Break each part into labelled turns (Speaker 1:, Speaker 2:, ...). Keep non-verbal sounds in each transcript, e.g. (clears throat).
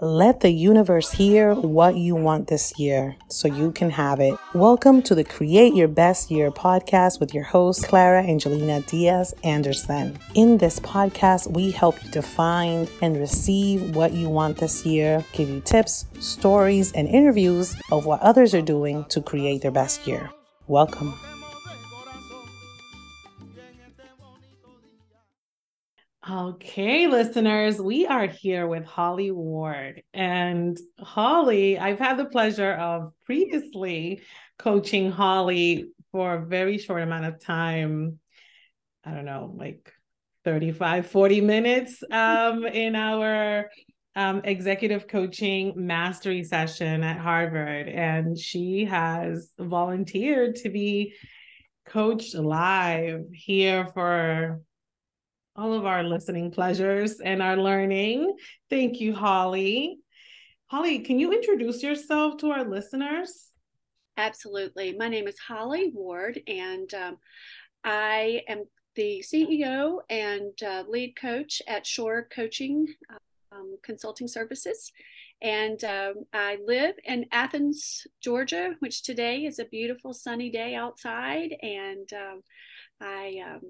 Speaker 1: Let the universe hear what you want this year so you can have it. Welcome to the Create Your Best Year podcast with your host, Clara Angelina Diaz Anderson. In this podcast, we help you define and receive what you want this year, give you tips, stories, and interviews of what others are doing to create their best year. Welcome. Okay, listeners, we are here with Holly Ward. And Holly, I've had the pleasure of previously coaching Holly for a very short amount of time. I don't know, like 35, 40 minutes um, in our um, executive coaching mastery session at Harvard. And she has volunteered to be coached live here for all of our listening pleasures and our learning. Thank you, Holly. Holly, can you introduce yourself to our listeners?
Speaker 2: Absolutely. My name is Holly Ward, and um, I am the CEO and uh, lead coach at Shore Coaching um, Consulting Services. And um, I live in Athens, Georgia, which today is a beautiful sunny day outside. And um, I um,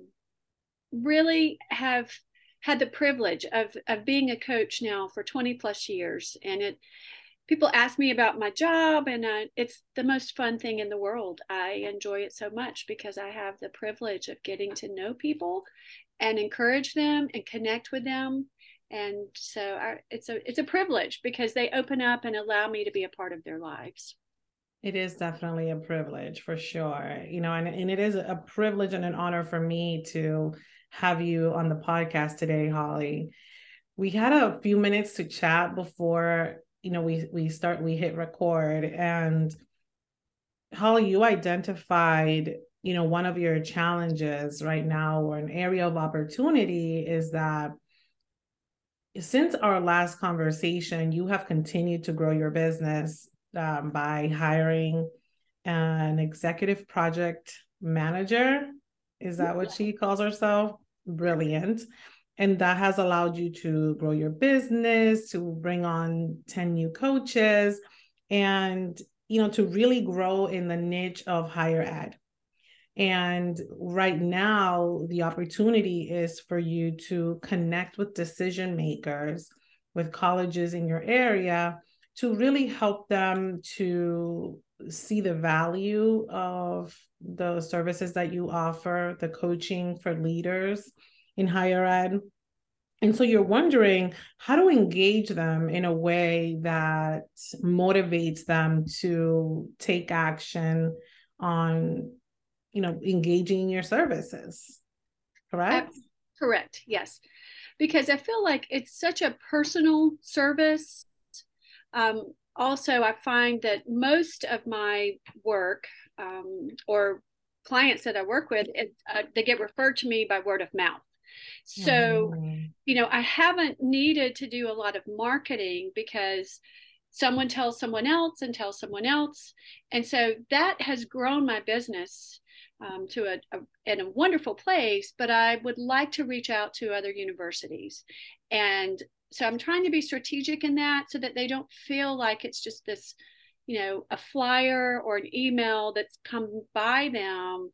Speaker 2: really have had the privilege of of being a coach now for 20 plus years. And it people ask me about my job and uh, it's the most fun thing in the world. I enjoy it so much because i have the privilege of getting to know people and encourage them and connect with them. And so I, it's a it's a privilege because they open up and allow me to be a part of their lives.
Speaker 1: It is definitely a privilege for sure. You know and, and it is a privilege and an honor for me to have you on the podcast today, Holly. We had a few minutes to chat before, you know, we we start we hit record and Holly, you identified, you know, one of your challenges right now or an area of opportunity is that since our last conversation, you have continued to grow your business um, by hiring an executive project manager. Is that what she calls herself? Brilliant. And that has allowed you to grow your business, to bring on 10 new coaches, and you know, to really grow in the niche of higher ed. And right now, the opportunity is for you to connect with decision makers, with colleges in your area, to really help them to see the value of the services that you offer, the coaching for leaders in higher ed. And so you're wondering how to engage them in a way that motivates them to take action on, you know, engaging your services. Correct?
Speaker 2: Correct. Yes. Because I feel like it's such a personal service. Um, also, I find that most of my work um, or clients that I work with, it, uh, they get referred to me by word of mouth. So, mm. you know, I haven't needed to do a lot of marketing because someone tells someone else and tells someone else. And so that has grown my business um, to a, a, in a wonderful place, but I would like to reach out to other universities. And so I'm trying to be strategic in that so that they don't feel like it's just this you know a flyer or an email that's come by them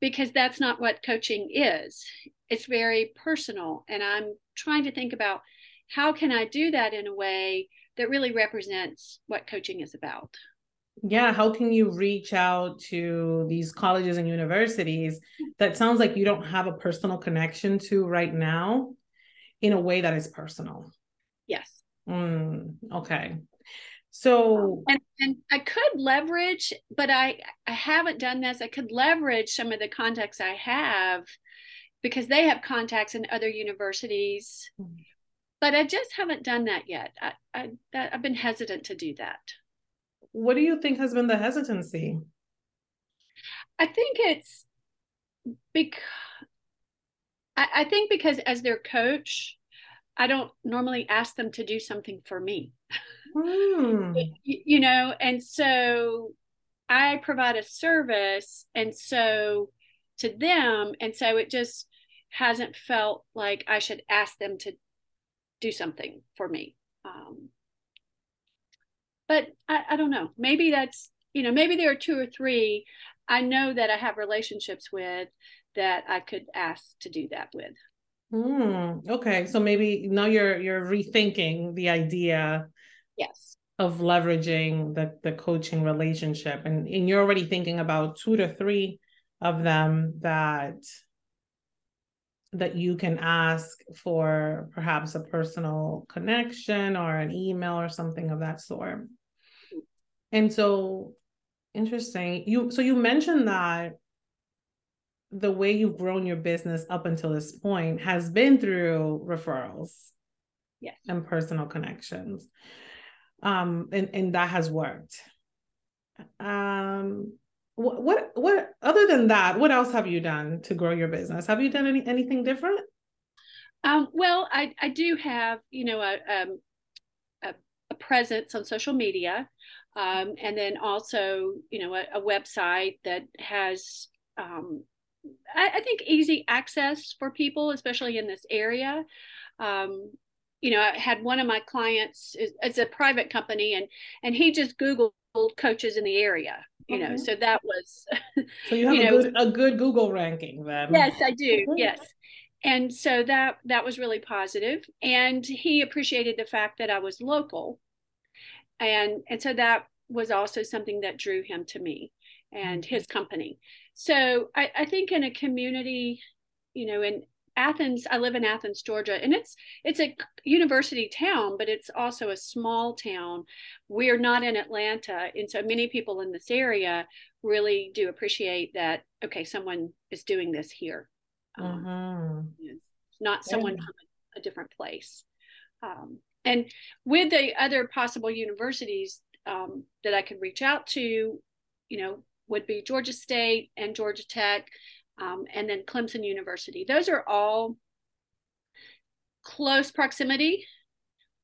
Speaker 2: because that's not what coaching is. It's very personal and i'm trying to think about how can i do that in a way that really represents what coaching is about.
Speaker 1: Yeah how can you reach out to these colleges and universities that sounds like you don't have a personal connection to right now in a way that is personal
Speaker 2: yes
Speaker 1: mm, okay so
Speaker 2: and, and I could leverage, but I I haven't done this. I could leverage some of the contacts I have because they have contacts in other universities. Mm-hmm. But I just haven't done that yet. I, I that, I've been hesitant to do that.
Speaker 1: What do you think has been the hesitancy?
Speaker 2: I think it's because I, I think because as their coach, I don't normally ask them to do something for me. (laughs) Mm. you know, and so I provide a service, and so to them, and so it just hasn't felt like I should ask them to do something for me. Um, but I, I don't know. Maybe that's you know maybe there are two or three I know that I have relationships with that I could ask to do that with.
Speaker 1: Mm, okay, so maybe now you're you're rethinking the idea.
Speaker 2: Yes.
Speaker 1: Of leveraging the the coaching relationship, and and you're already thinking about two to three of them that that you can ask for perhaps a personal connection or an email or something of that sort. And so interesting. You so you mentioned that the way you've grown your business up until this point has been through referrals
Speaker 2: yes.
Speaker 1: and personal connections. Um and, and that has worked. Um what, what what other than that what else have you done to grow your business have you done any anything different
Speaker 2: um, well i i do have you know a um, a, a presence on social media um, and then also you know a, a website that has um, I, I, think easy access for people especially in this area. Um, you know i had one of my clients it's a private company and and he just googled coaches in the area you know so that was
Speaker 1: so you (laughs) have you a know, good a good google ranking then.
Speaker 2: Yes i do yes. And so that that was really positive and he appreciated the fact that i was local. And and so that was also something that drew him to me and mm-hmm. his company so I, I think in a community you know in Athens, I live in Athens, Georgia, and it's it's a university town, but it's also a small town. We're not in Atlanta, and so many people in this area really do appreciate that. Okay, someone is doing this here, um, uh-huh. not someone yeah. from a, a, different place. Um, and with the other possible universities um, that I could reach out to, you know, would be Georgia State and Georgia Tech um, and then Clemson University. Those are all close proximity,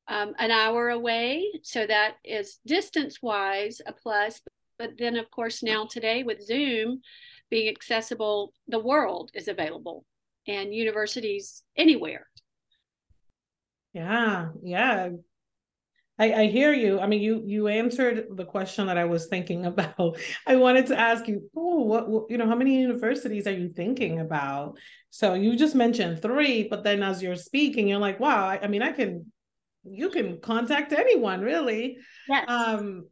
Speaker 2: um, an hour away. So that is distance wise a plus. But then, of course, now today with Zoom being accessible, the world is available and universities anywhere.
Speaker 1: Yeah, yeah. I, I hear you. I mean, you you answered the question that I was thinking (laughs) about. I wanted to ask you, oh, what, what you know, how many universities are you thinking about? So you just mentioned three, but then as you're speaking, you're like, wow. I, I mean, I can, you can contact anyone, really.
Speaker 2: Yes.
Speaker 1: Um.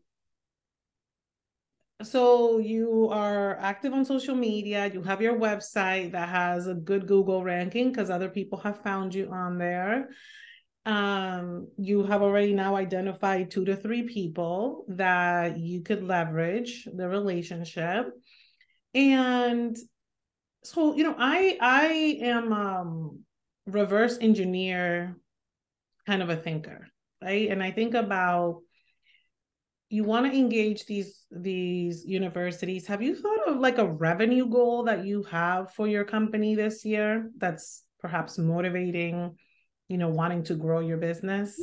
Speaker 1: So you are active on social media. You have your website that has a good Google ranking because other people have found you on there um, you have already now identified two to three people that you could leverage the relationship. And so, you know, I I am um reverse engineer kind of a thinker, right? And I think about you want to engage these these universities have you thought of like a revenue goal that you have for your company this year that's perhaps motivating you know wanting to grow your business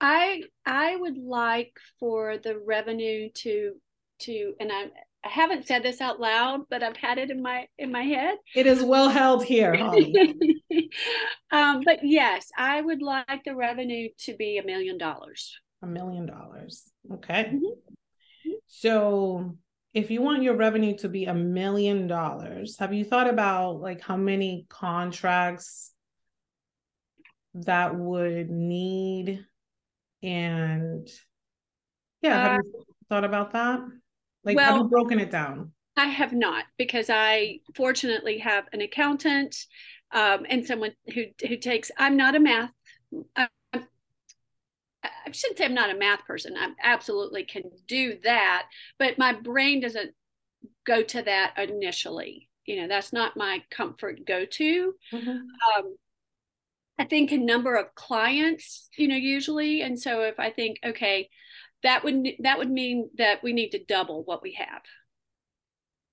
Speaker 2: i i would like for the revenue to to and i I haven't said this out loud, but I've had it in my in my head.
Speaker 1: It is well held here, (laughs)
Speaker 2: um, but yes, I would like the revenue to be a million dollars.
Speaker 1: A million dollars. Okay. Mm-hmm. So if you want your revenue to be a million dollars, have you thought about like how many contracts that would need and yeah have uh, you thought about that? Like well, have you broken it down?
Speaker 2: I have not because i fortunately have an accountant um, and someone who who takes i'm not a math I, I shouldn't say i'm not a math person i absolutely can do that but my brain doesn't go to that initially. You know that's not my comfort go to mm-hmm. um, I think a number of clients, you know, usually. And so if I think, okay, that would that would mean that we need to double what we have.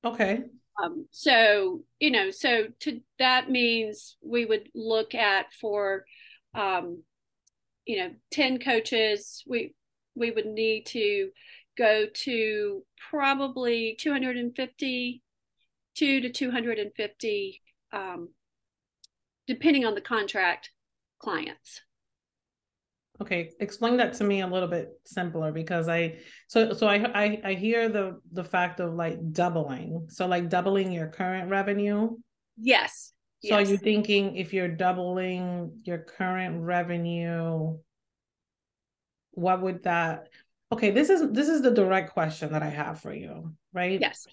Speaker 1: Okay.
Speaker 2: Um, so you know, so to that means we would look at for, um, you know, ten coaches. We we would need to go to probably 250 two to 250 um, depending on the contract clients.
Speaker 1: Okay, explain that to me a little bit simpler because I so so I I, I hear the the fact of like doubling. So like doubling your current revenue.
Speaker 2: Yes.
Speaker 1: So
Speaker 2: yes.
Speaker 1: are you thinking if you're doubling your current revenue, what would that okay, this is this is the direct question that I have for you, right?
Speaker 2: Yes.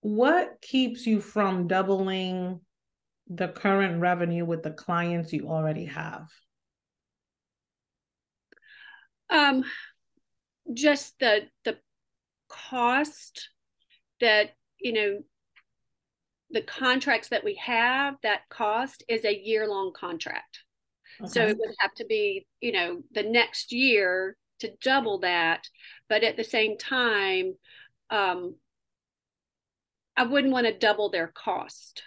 Speaker 1: What keeps you from doubling the current revenue with the clients you already have?
Speaker 2: Um, just the the cost that you know the contracts that we have that cost is a year long contract okay. so it would have to be you know the next year to double that but at the same time um, i wouldn't want to double their cost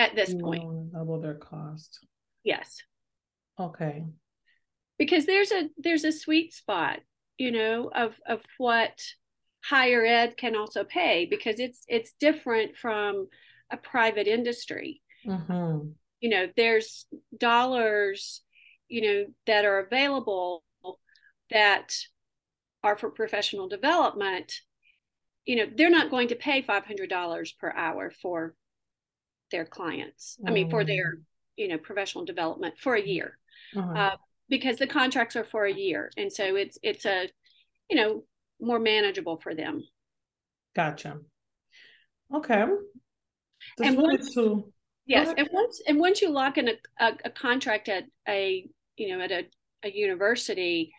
Speaker 2: at this you point.
Speaker 1: double their cost.
Speaker 2: Yes.
Speaker 1: Okay.
Speaker 2: Because there's a there's a sweet spot you know of of what higher ed can also pay because it's it's different from a private industry. Mm-hmm. you know there's dollars you know that are available that are for professional development. You know they're not going to pay $500 per hour for their clients mm-hmm. i mean for their mm. you know professional development for a year mm-hmm. uh, because the contracts are for a year and so it's it's a you know more manageable for them
Speaker 1: gotcha okay
Speaker 2: Just and once, to yes and once and once you lock in a, a, a contract at a you know at a, a university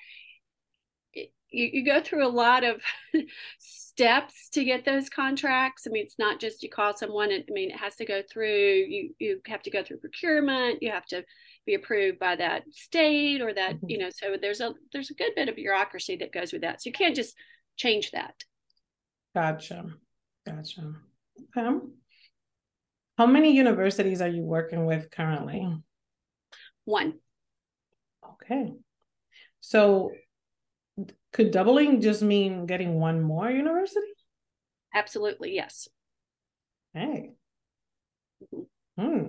Speaker 2: you, you go through a lot of (laughs) steps to get those contracts. I mean, it's not just you call someone. I mean, it has to go through. You you have to go through procurement. You have to be approved by that state or that mm-hmm. you know. So there's a there's a good bit of bureaucracy that goes with that. So you can't just change that.
Speaker 1: Gotcha, gotcha. Okay. How many universities are you working with currently?
Speaker 2: One.
Speaker 1: Okay. So could doubling just mean getting one more university?
Speaker 2: Absolutely, yes.
Speaker 1: Hey. Mm-hmm. Hmm.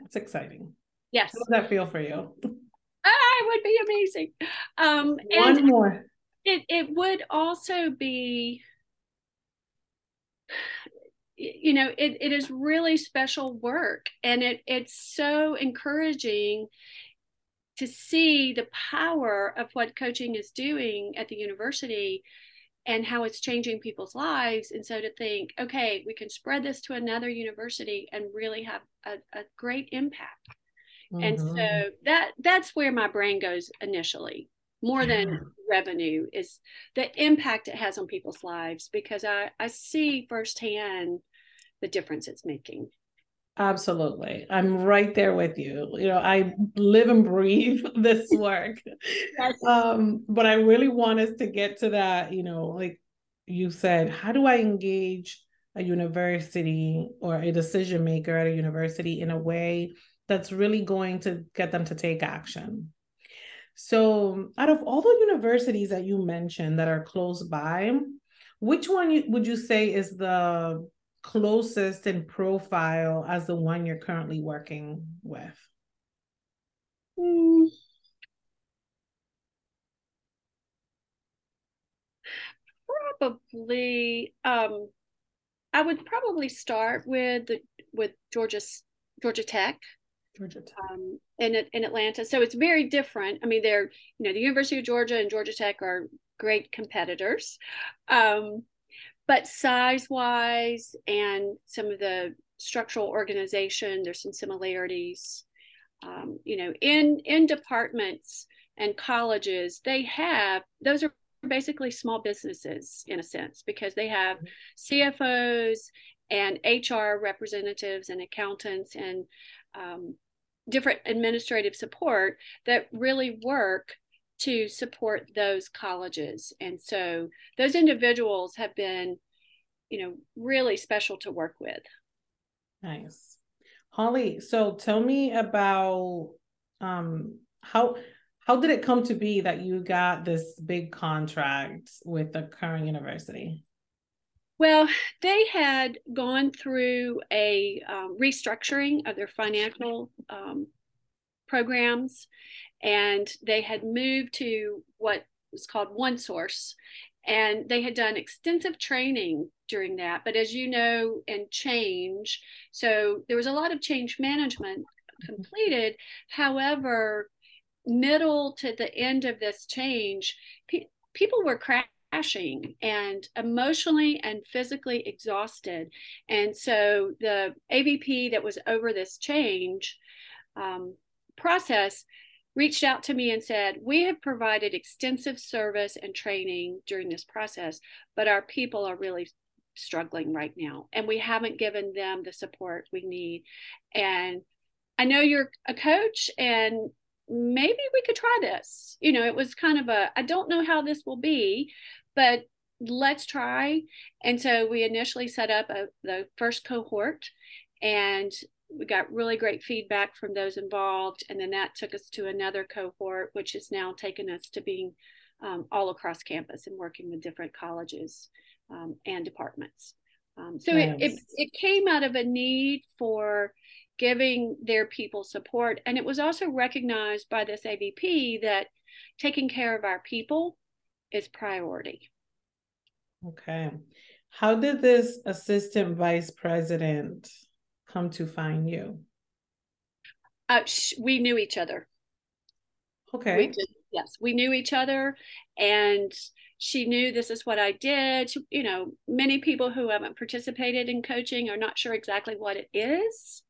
Speaker 1: That's exciting.
Speaker 2: Yes.
Speaker 1: How does that feel for you?
Speaker 2: Ah, it would be amazing. Um,
Speaker 1: one and more.
Speaker 2: It it would also be you know it, it is really special work and it it's so encouraging to see the power of what coaching is doing at the university and how it's changing people's lives. And so to think, okay, we can spread this to another university and really have a, a great impact. Mm-hmm. And so mm-hmm. that that's where my brain goes initially, more yeah. than (laughs) revenue, is the impact it has on people's lives because I, I see firsthand the difference it's making.
Speaker 1: Absolutely. I'm right there with you. You know, I live and breathe (laughs) this (laughs) work. yes. Um, but I really want us to get to that, you know, like you said, how do I engage a university or a decision maker at a university in a way that's really going to get them to take action? So, out of all the universities that you mentioned that are close by, which one would you say is the closest in profile as the one you're currently working with? Mm.
Speaker 2: Probably, um, I would probably start with the with Georgia Georgia Tech.
Speaker 1: Georgia Tech.
Speaker 2: Um, in in Atlanta, so it's very different. I mean, they're you know the University of Georgia and Georgia Tech are great competitors, um, but size wise and some of the structural organization there's some similarities. Um, you know in in departments and colleges they have those are basically small businesses in a sense because they have cfos and hr representatives and accountants and um, different administrative support that really work to support those colleges. And so those individuals have been, you know, really special to work with.
Speaker 1: Nice. Holly, so tell me about um how how did it come to be that you got this big contract with the current university?
Speaker 2: Well, they had gone through a um, restructuring of their financial um, programs, and they had moved to what was called One Source, and they had done extensive training during that. But as you know, and change, so there was a lot of change management completed. However, middle to the end of this change, pe- people were crashing and emotionally and physically exhausted. And so the AVP that was over this change um, process reached out to me and said, We have provided extensive service and training during this process, but our people are really struggling right now and we haven't given them the support we need. And I know you're a coach and maybe we could try this. You know, it was kind of a, I don't know how this will be, but let's try. And so we initially set up a, the first cohort and we got really great feedback from those involved. And then that took us to another cohort, which has now taken us to being um, all across campus and working with different colleges um, and departments. Um, so it, it, it came out of a need for giving their people support. And it was also recognized by this AVP that taking care of our people is priority.
Speaker 1: Okay. How did this assistant vice president come to find you?
Speaker 2: Uh, sh- we knew each other.
Speaker 1: Okay. We
Speaker 2: did, yes, we knew each other, and she knew this is what I did. She, you know, many people who haven't participated in coaching are not sure exactly what it is,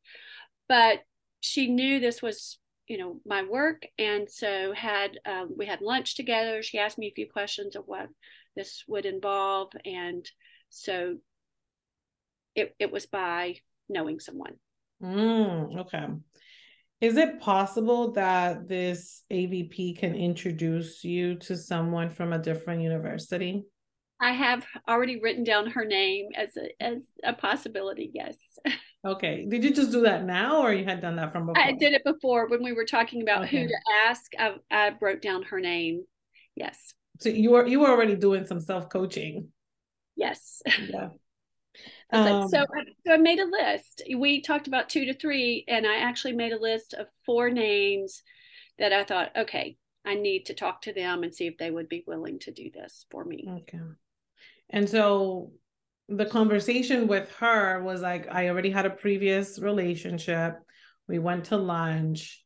Speaker 2: but she knew this was you know my work and so had um, we had lunch together she asked me a few questions of what this would involve and so it, it was by knowing someone.
Speaker 1: Mm, okay. Is it possible that this AVP can introduce you to someone from a different university?
Speaker 2: I have already written down her name as a, as a possibility. Yes. (laughs)
Speaker 1: Okay. Did you just do that now, or you had done that from before?
Speaker 2: I did it before when we were talking about okay. who to ask. I, I wrote down her name. Yes.
Speaker 1: So you were you were already doing some self coaching.
Speaker 2: Yes. (laughs)
Speaker 1: Yeah.
Speaker 2: Um, so, so I made a list. We talked about two to three, and I actually made a list of four names that I thought, okay, I need to talk to them and see if they would be willing to do this for me.
Speaker 1: Okay. And so the conversation with her was like, I already had a previous relationship. We went to lunch.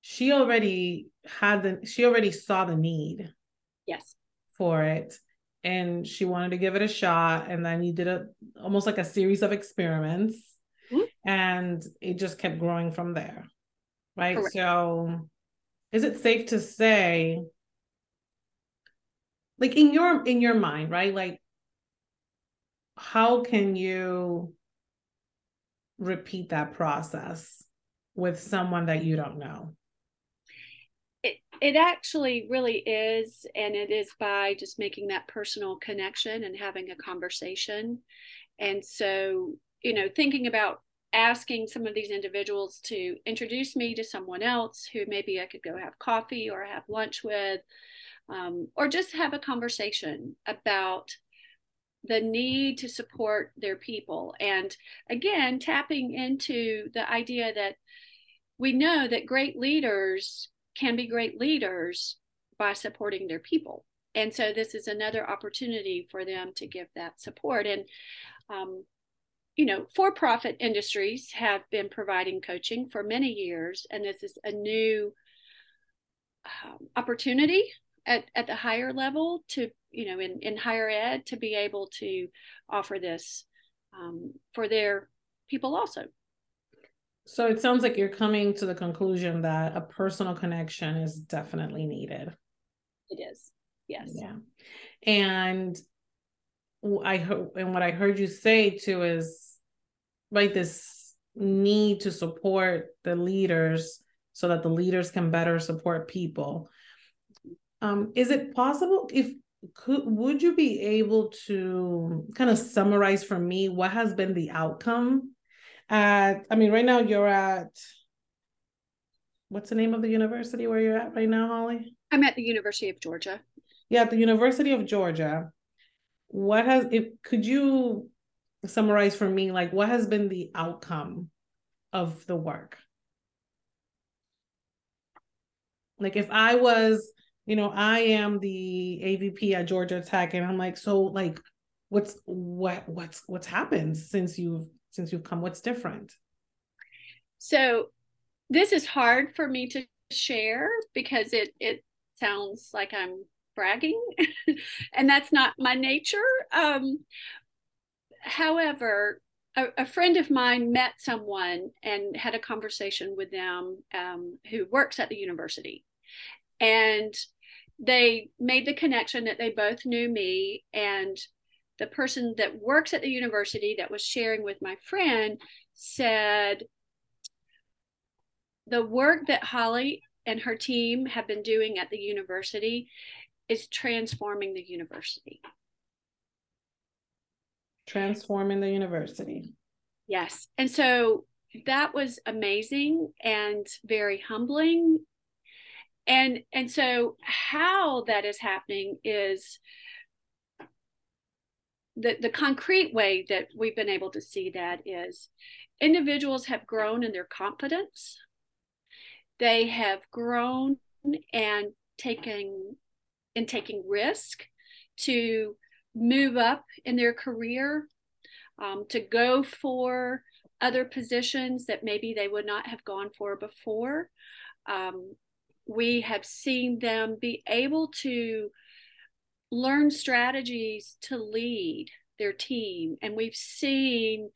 Speaker 1: She already had the, she already saw the need.
Speaker 2: Yes.
Speaker 1: For it and she wanted to give it a shot and then you did a almost like a series of experiments mm-hmm. and it just kept growing from there right Correct. so is it safe to say like in your in your mind right like how can you repeat that process with someone that you don't know
Speaker 2: it, actually really is. And it is by just making that personal connection and having a conversation. And so, you know, thinking about asking some of these individuals to introduce me to someone else who maybe I could go have coffee or have lunch with, um, or just have a conversation about the need to support their people. And again, tapping into the idea that we know that great leaders can be great leaders by supporting their people. And so this is another opportunity for them to give that support. And, um, you know, for profit industries have been providing coaching for many years, and this is a new um, opportunity at, at the higher level to, you know, in, in higher ed to be able to offer this um, for their people also.
Speaker 1: So it sounds like you're coming to the conclusion that a personal connection is definitely needed.
Speaker 2: It is. Yes.
Speaker 1: Yeah. And I heard, and what I heard you say too is like this need to support the leaders so that the leaders can better support people. Um, is it possible if could would you be able to kind of summarize for me what has been the outcome at, I mean, right now you're at, what's the name of the university where you're at right now, Holly?
Speaker 2: I'm at the University of Georgia.
Speaker 1: Yeah, at the University of Georgia. What has, if could you summarize for me, like what has been the outcome of the work? Like if I was, you know, I am the AVP at Georgia Tech, and I'm like, so like, what's what what's what's happened since you've since you've come? What's different?
Speaker 2: So this is hard for me to share because it it sounds like I'm bragging, (laughs) and that's not my nature. Um, however, a, a, friend of mine met someone and had a conversation with them um, who works at the university, and they made the connection that they both knew me and the person that works at the university that was sharing with my friend said the work that Holly and her team have been doing at the university is transforming the university.
Speaker 1: Transforming the university.
Speaker 2: Yes. And so that was amazing and very humbling. And and so how that is happening is the, the concrete way that we've been able to see that is individuals have grown in their confidence they have grown and taken and taking risk to move up in their career, um, to go for other positions that maybe they would not have gone for before. Um, we have seen them be able to learn strategies to lead their team, and we've seen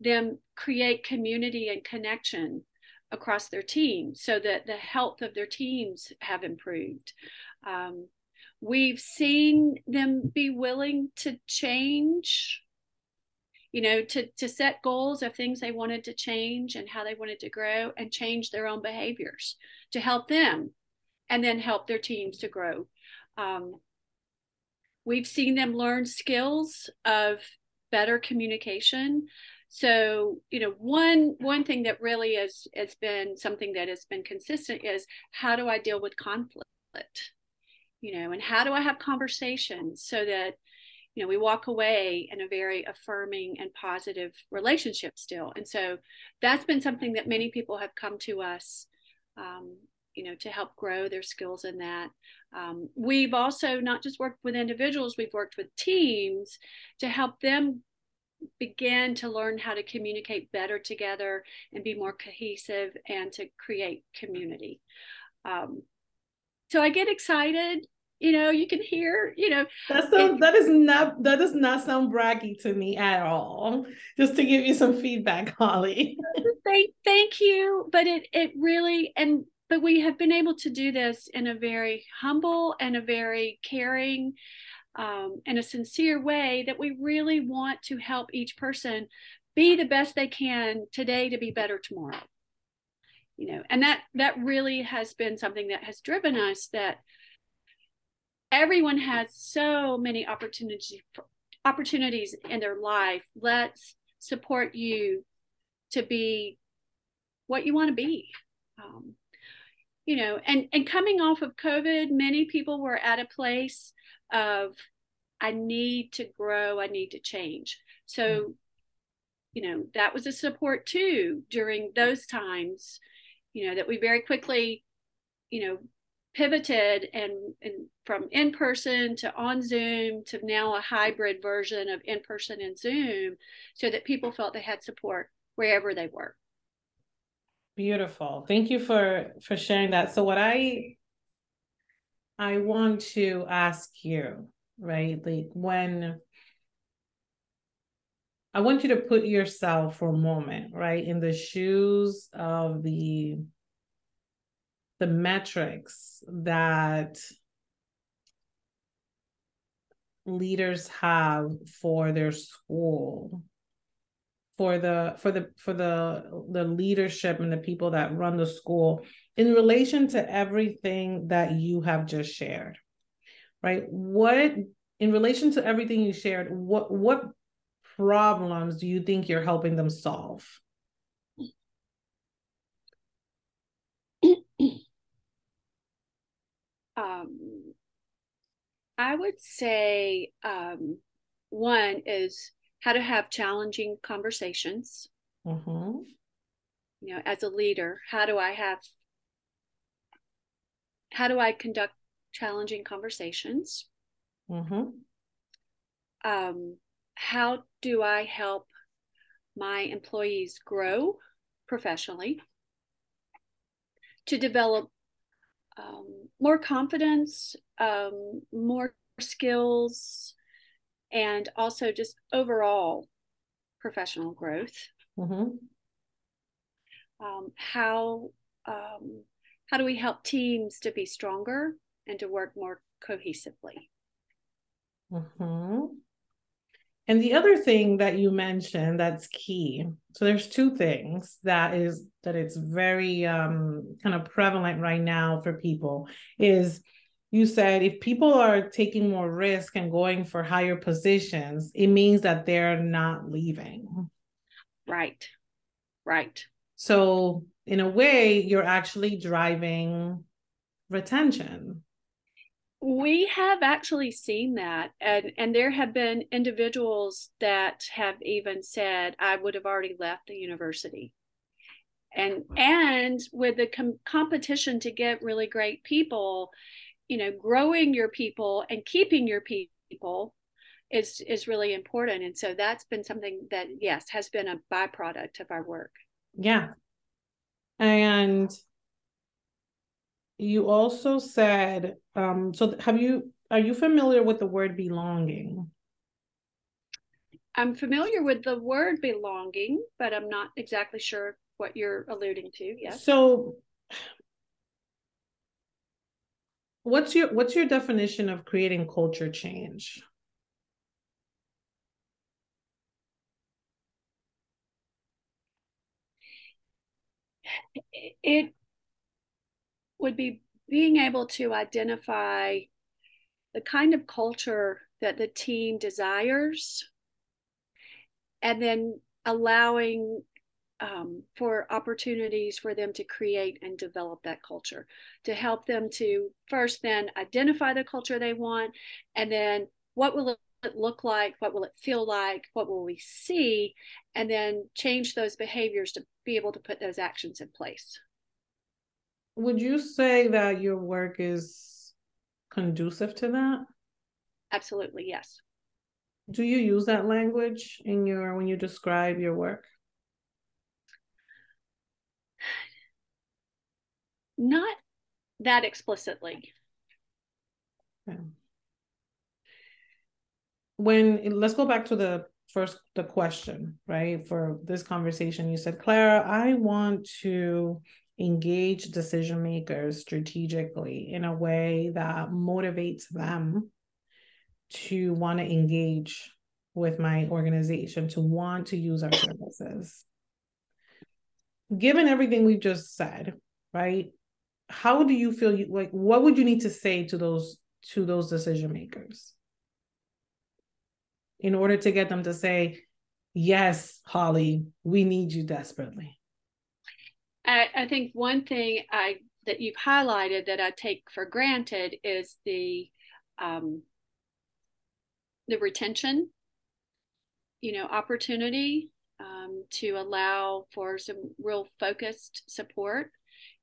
Speaker 2: them create community and connection across their team so that the health of their teams have improved. Um, we've seen them be willing to change you know to to set goals of things they wanted to change and how they wanted to grow and change their own behaviors to help them and then help their teams to grow um, we've seen them learn skills of better communication. So you know one one thing that really has has been something that has been consistent is how do i deal with conflict? You know and how do i have conversations so that you know we walk away in a very affirming and positive relationship still? And so that's been something that many people have come to us um, you know to help grow their skills in that um, we've also not just worked with individuals we've worked with teams to help them begin to learn how to communicate better together and be more cohesive and to create community. Um, so I get excited. You know, you can hear. You know,
Speaker 1: that's so, that is not that does not sound braggy to me at all. Just to give you some feedback, (laughs) Holly.
Speaker 2: thank thank you, but it it really and but we have been able to do this in a very humble and a very caring um, in a sincere way that we really want to help each person be the best they can today to be better tomorrow. You know and that that really has been something that has driven us that everyone has so many opportunities opportunities in their life. Let's support you to be what you want to be. Um, you know and and coming off of covid many people were at a place of I need to grow, I need to change. So, mm-hmm. you know, that was a support too during those times, you know, that we very quickly, you know, pivoted and, and from in person to on Zoom to now a hybrid version of in person and Zoom so that people felt they had support wherever they were.
Speaker 1: Beautiful. Thank you for for sharing that. So what I I want to ask you, right? Like when I want you to put yourself for a moment, right, in the shoes of the the metrics that leaders have for their school for the for the for the the leadership and the people that run the school in relation to everything that you have just shared right? What in relation to everything you shared what what problems do you think you're helping them solve? (clears throat)
Speaker 2: Um, i would say um, one is how to have challenging conversations. Mm-hmm. You know, as a leader, how do I have how do I conduct challenging conversations? Mm-hmm. Um, how do I help my employees grow professionally to develop um, more confidence, um, more skills, and also just overall professional growth. Mm-hmm. Um, how um, how do we help teams to be stronger and to work more cohesively?
Speaker 1: Mm-hmm. And the other thing that you mentioned that's key. So there's two things that is that it's very um, kind of prevalent right now for people is you said if people are taking more risk and going for higher positions, it means that they're not leaving.
Speaker 2: Right. Right.
Speaker 1: So in a way, you're actually driving retention
Speaker 2: we have actually seen that and and there have been individuals that have even said i would have already left the university and and with the com- competition to get really great people you know growing your people and keeping your people is is really important. And so that's been something that yes has been a byproduct of our work.
Speaker 1: Yeah. And you also said um, so have you are you familiar with the word belonging?
Speaker 2: I'm familiar with the word belonging but i'm not exactly sure what you're alluding to. Yes.
Speaker 1: So what's your what's your definition of creating culture change?
Speaker 2: It would be being able to identify the kind of culture that the team desires and then allowing um, for opportunities for them to create and develop that culture to help them to first then identify the culture they want and then what will it look like what will it feel like what will we see and then change those behaviors to be able to put those actions in place
Speaker 1: would you say that your work is conducive to that?
Speaker 2: Absolutely, yes.
Speaker 1: Do you use that language in your when you describe your work?
Speaker 2: Not that explicitly. Okay.
Speaker 1: When let's go back to the first the question, right? For this conversation, you said, Clara, I want to engage decision makers strategically in a way that motivates them to want to engage with my organization, to want to use our services. Given everything we've just said, right? How do you feel you like what would you need to say to those to those decision makers in order to get them to say, yes, Holly, we need you desperately?
Speaker 2: I, I think one thing I that you've highlighted that I take for granted is the um, the retention, you know, opportunity um, to allow for some real focused support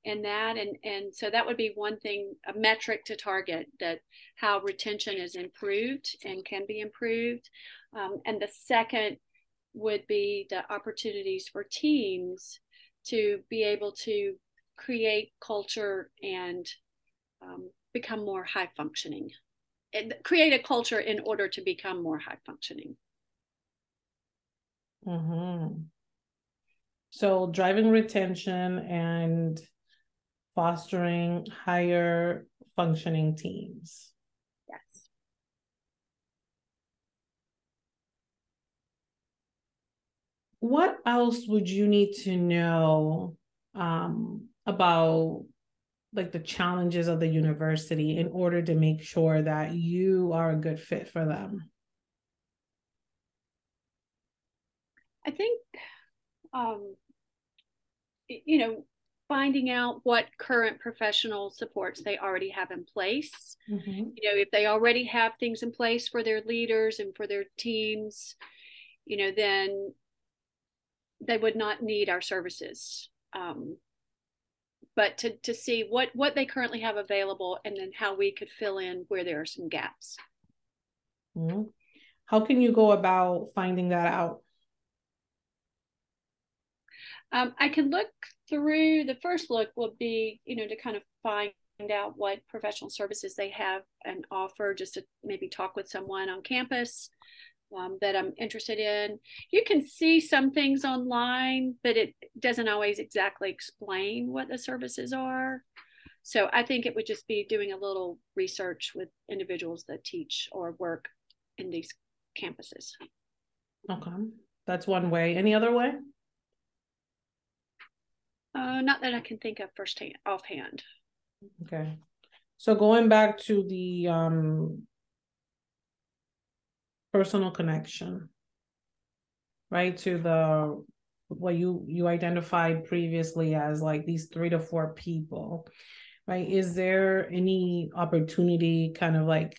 Speaker 2: in that, and and so that would be one thing, a metric to target that how retention is improved and can be improved, um, and the second would be the opportunities for teams to be able to create culture and um, become more high functioning and create a culture in order to become more high functioning
Speaker 1: mm-hmm. so driving retention and fostering higher functioning teams Yes. what else would you need to know um, about like the challenges of the university in order to make sure that you are a good fit for them
Speaker 2: i think um, you know finding out what current professional supports they already have in place mm-hmm. you know if they already have things in place for their leaders and for their teams you know then they would not need our services. Um, but to to see what what they currently have available and then how we could fill in where there are some gaps.
Speaker 1: Mm-hmm. How can you go about finding that out?
Speaker 2: Um, I can look through the first look will be, you know, to kind of find out what professional services they have and offer, just to maybe talk with someone on campus um, that I'm interested in. You can see some things online, but it doesn't always exactly explain what the services are. So I think it would just be doing a little research with individuals that teach or work in these campuses.
Speaker 1: Okay, that's one way. Any other way?
Speaker 2: Uh, not that I can think of first hand, offhand.
Speaker 1: Okay. So going back to the um personal connection, right? To the what you you identified previously as like these three to four people, right? Is there any opportunity kind of like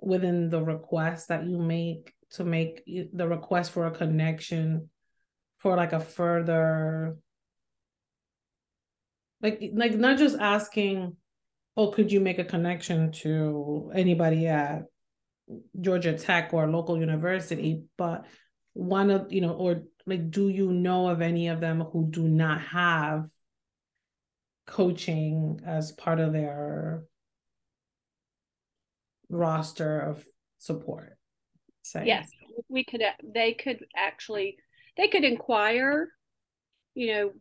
Speaker 1: within the request that you make to make the request for a connection for like a further like like not just asking oh could you make a connection to anybody at georgia tech or local university but one of you know or like do you know of any of them who do not have coaching as part of their roster of support
Speaker 2: say? Yes we could uh, they could actually they could inquire, you know,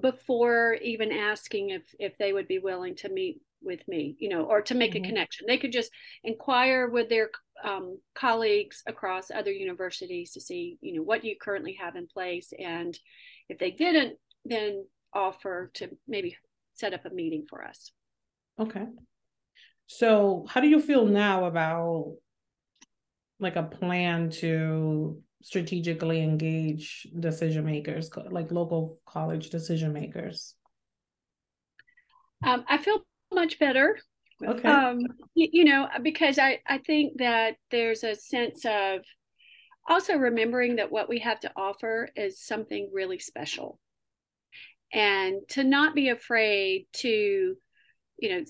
Speaker 2: before even asking if if they would be willing to meet with me, you know, or to make mm-hmm. a connection. They could just inquire with their um, colleagues across other universities to see, you know, what you currently have in place, and if they didn't, then offer to maybe set up a meeting for us.
Speaker 1: Okay. So, how do you feel now about like a plan to strategically engage decision makers, like local college decision makers?
Speaker 2: Um, I feel much better. Okay. Um, you, you know, because I, I think that there's a sense of also remembering that what we have to offer is something really special. And to not be afraid to, you know,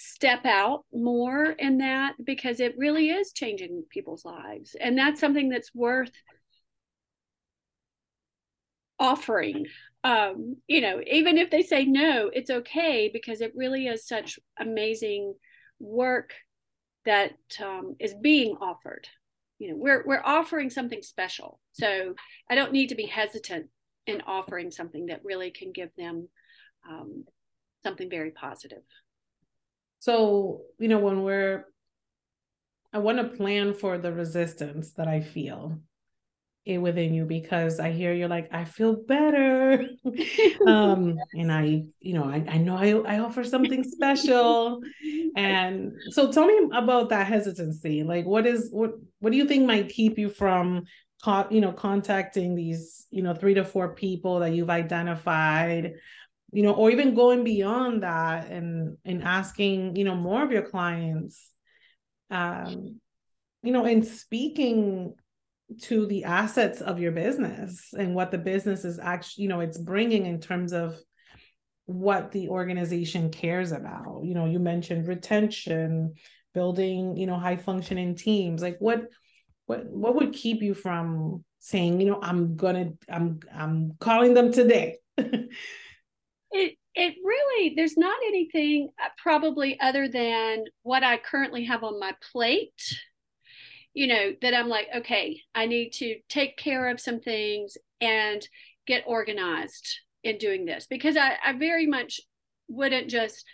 Speaker 2: step out more in that because it really is changing people's lives. And that's something that's worth offering. Um you know even if they say no it's okay because it really is such amazing work that um, is being offered. You know we're we're offering something special. So i don't need to be hesitant in offering something that really can give them um, something very positive
Speaker 1: so, you know, when we're, I want to plan for the resistance that I feel it within you because I hear you're like, I feel better. (laughs) um, and I, you know, I, I know I, I offer something special. (laughs) And so tell me about that hesitancy. Like what is what what do you think might keep you from you know contacting these, you know, three to four people that you've identified you know or even going beyond that and and asking you know more of your clients um you know and speaking to the assets of your business and what the business is actually you know it's bringing in terms of what the organization cares about. You know you mentioned retention building you know high functioning teams. Like what what what would keep you from saying you know i'm gonna i'm i'm calling them today (laughs)
Speaker 2: It it really there's not anything uh, probably other than what I currently have on my plate. You know, that I'm like, okay, I need to take care of some things and get organized in doing this because I, I very much wouldn't just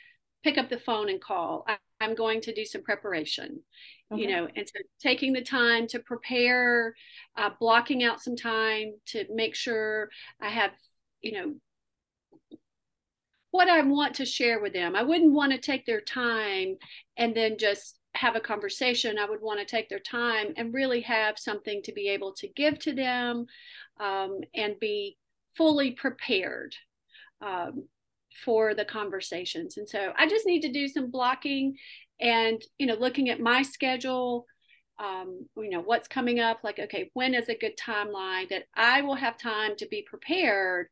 Speaker 2: pick up the phone and call. I, am going to do some preparation, okay. you know, and so taking the time to prepare, uh, blocking out some time to make sure I have, you know, what I want to share with them. I wouldn't want to take their time and then just have a conversation. I would want to take their time and really have something to be able to give to them um, and be fully prepared um, for the conversations. And so I just need to do some blocking and, you know, looking at my schedule. Um, you know what's coming up like okay when is a good timeline that i will have time to be prepared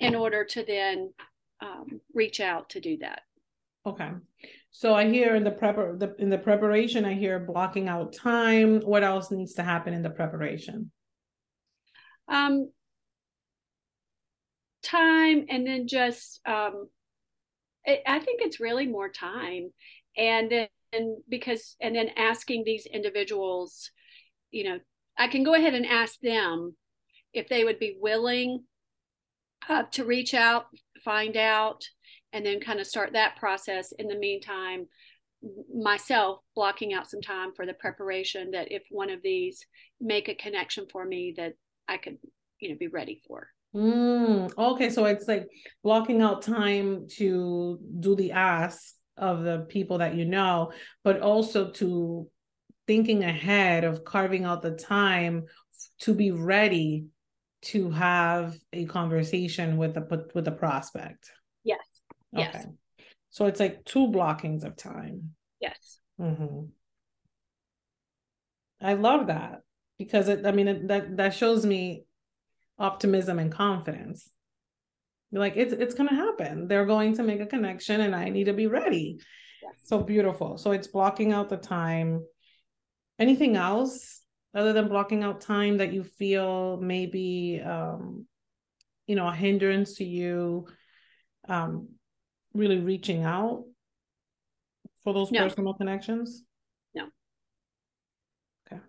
Speaker 2: in order to then um, reach out to do that.
Speaker 1: Okay. So I hear in the prep the, in the preparation, I hear blocking out time. What else needs to happen in the preparation?
Speaker 2: Um, time and then just um, it, I think it's really more time, and then and because and then asking these individuals, you know, I can go ahead and ask them if they would be willing uh, to reach out, find out, and then kind of start that process. In the meantime, myself blocking out some time for the preparation that if one of these make a connection for me that I could, you know, be ready for.
Speaker 1: Mm, okay, so it's like blocking out time to do the ask of the people that you know, but also to thinking ahead of carving out the time to be ready to have a conversation with the with the prospect.
Speaker 2: Yes. Okay. Yes.
Speaker 1: So it's like two blockings of time.
Speaker 2: Yes.
Speaker 1: Mm-hmm. I love that because it. I mean, it, that that shows me optimism and confidence. You're like it's it's gonna happen. They're going to make a connection, and I need to be ready. Yes. So beautiful. So it's blocking out the time. Anything else other than blocking out time that you feel maybe um, you know a hindrance to you um, really reaching out for those no. personal connections?
Speaker 2: No.
Speaker 1: Okay.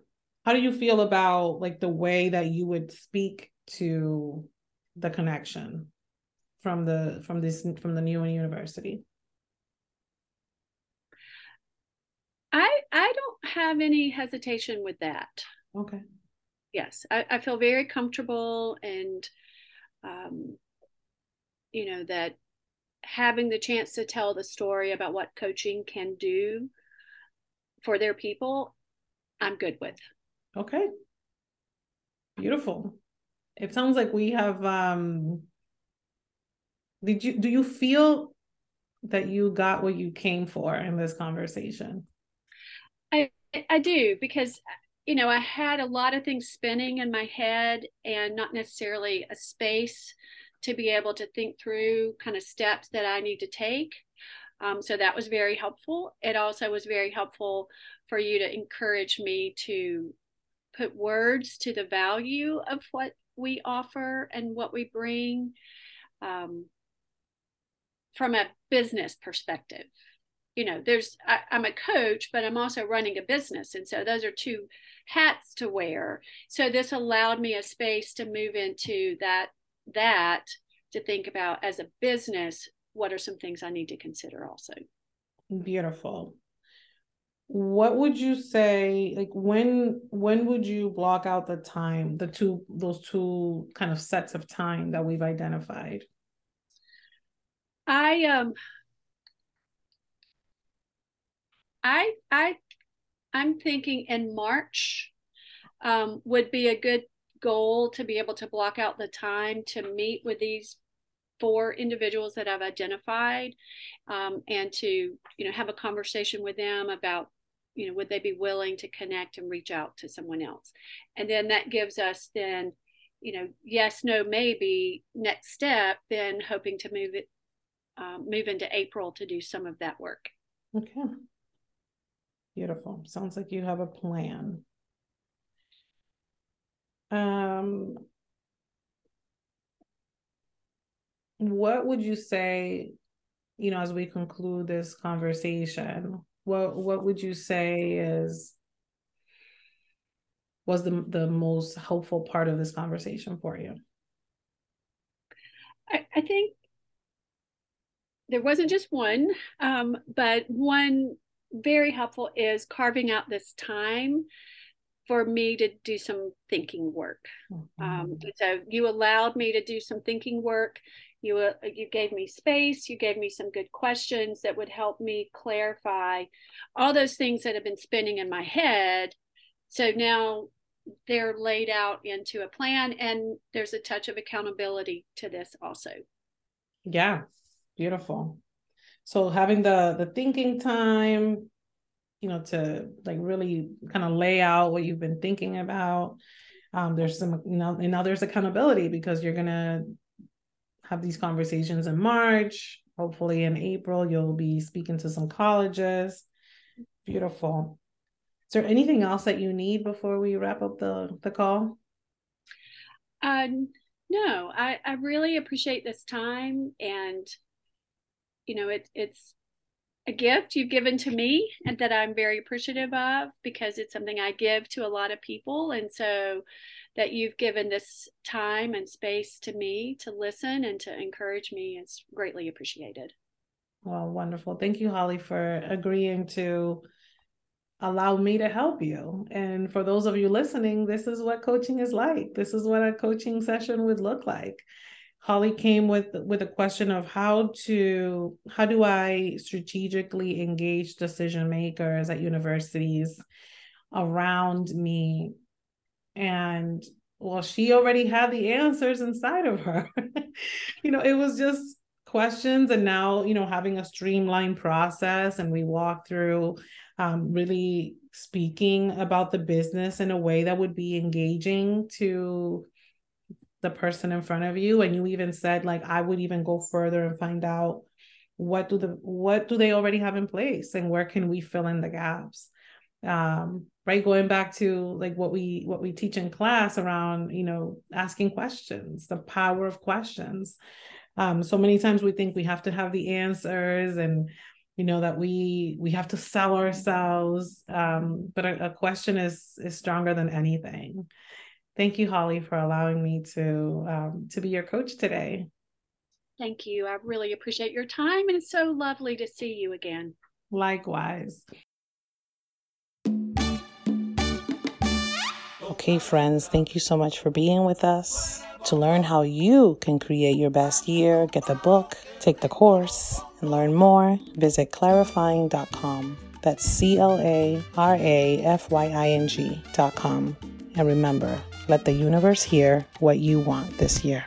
Speaker 1: How do you feel about like the way that you would speak to the connection from the from this from the new university?
Speaker 2: I i don't have any hesitation with that
Speaker 1: Okay.
Speaker 2: Yes, I, I feel very comfortable and, um, you know, that having the chance to tell the story about what coaching can do for their people, I'm good with.
Speaker 1: Okay. Beautiful. It sounds like we have um did you do you feel that you got what you came for in this conversation?
Speaker 2: I I do because you know, I had a lot of things spinning in my head and not necessarily a space to be able to think through kind of steps that I need to take. Um, so that was very helpful. It also was very helpful for you to encourage me to put words to the value of what we offer and what we bring um, from a business perspective. You know, there's, I, I'm a coach, but I'm also running a business. And so those are two hats to wear. So this allowed me a space to move into that that to think about as a business what are some things I need to consider also.
Speaker 1: Beautiful. What would you say like when when would you block out the time, the two those two kind of sets of time that we've identified?
Speaker 2: I um I I I'm thinking in March um, would be a good goal to be able to block out the time to meet with these four individuals that I've identified um, and to you know have a conversation with them about you know would they be willing to connect and reach out to someone else? And then that gives us then you know yes no maybe next step then hoping to move it um, move into April to do some of that work.
Speaker 1: Okay Beautiful. Sounds like you have a plan. Um, what would you say, you know, as we conclude this conversation, what what would you say is was the the most helpful part of this conversation for you?
Speaker 2: I, I think there wasn't just one, um, but one very helpful is carving out this time for me to do some thinking work. Mm-hmm. Um, so you allowed me to do some thinking work. You uh, you gave me space. You gave me some good questions that would help me clarify all those things that have been spinning in my head. So now they're laid out into a plan, and there's a touch of accountability to this also.
Speaker 1: Yeah, beautiful so having the the thinking time you know to like really kind of lay out what you've been thinking about um there's some you know and now there's accountability because you're gonna have these conversations in March. Hopefully, in April, you'll be speaking to some colleges. Beautiful. Is there anything else that you need before we wrap up the, the call?
Speaker 2: Um, no, I, I really appreciate this time and you know it it's a gift you've given to me and that I'm very appreciative of because it's something I give to a lot of people. And so that you've given this time and space to me to listen and to encourage me is greatly appreciated.
Speaker 1: Well, wonderful. Thank you, Holly, for agreeing to allow me to help you. And for those of you listening, this is what coaching is like. This is what a coaching session would look like. Holly came with with a question of how to how do I strategically engage decision makers at universities around me? And well she already had the answers inside of her. (laughs) You know it was just questions and now you know having a streamlined process and we walk through um, really speaking about the business in a way that would be engaging to the person in front of you and you even said like i would even go further and find out what do the what do they already have in place and where can we fill in the gaps? Um right going back to like what we what we teach in class around you know asking questions the power of questions. Um so many times we think we have to have the answers and you know that we we have to sell ourselves um but a, a question is is stronger than anything Thank you, Holly, for allowing me to um, to be your coach today.
Speaker 2: Thank you. I really appreciate your time, and it's so lovely to see you again.
Speaker 1: Likewise. Okay, friends, thank you so much for being with us. To learn how you can create your best year, get the book, take the course, and learn more, visit clarafying.com. That's C L A R A F Y I N G.com. And remember, let the universe hear what you want this year.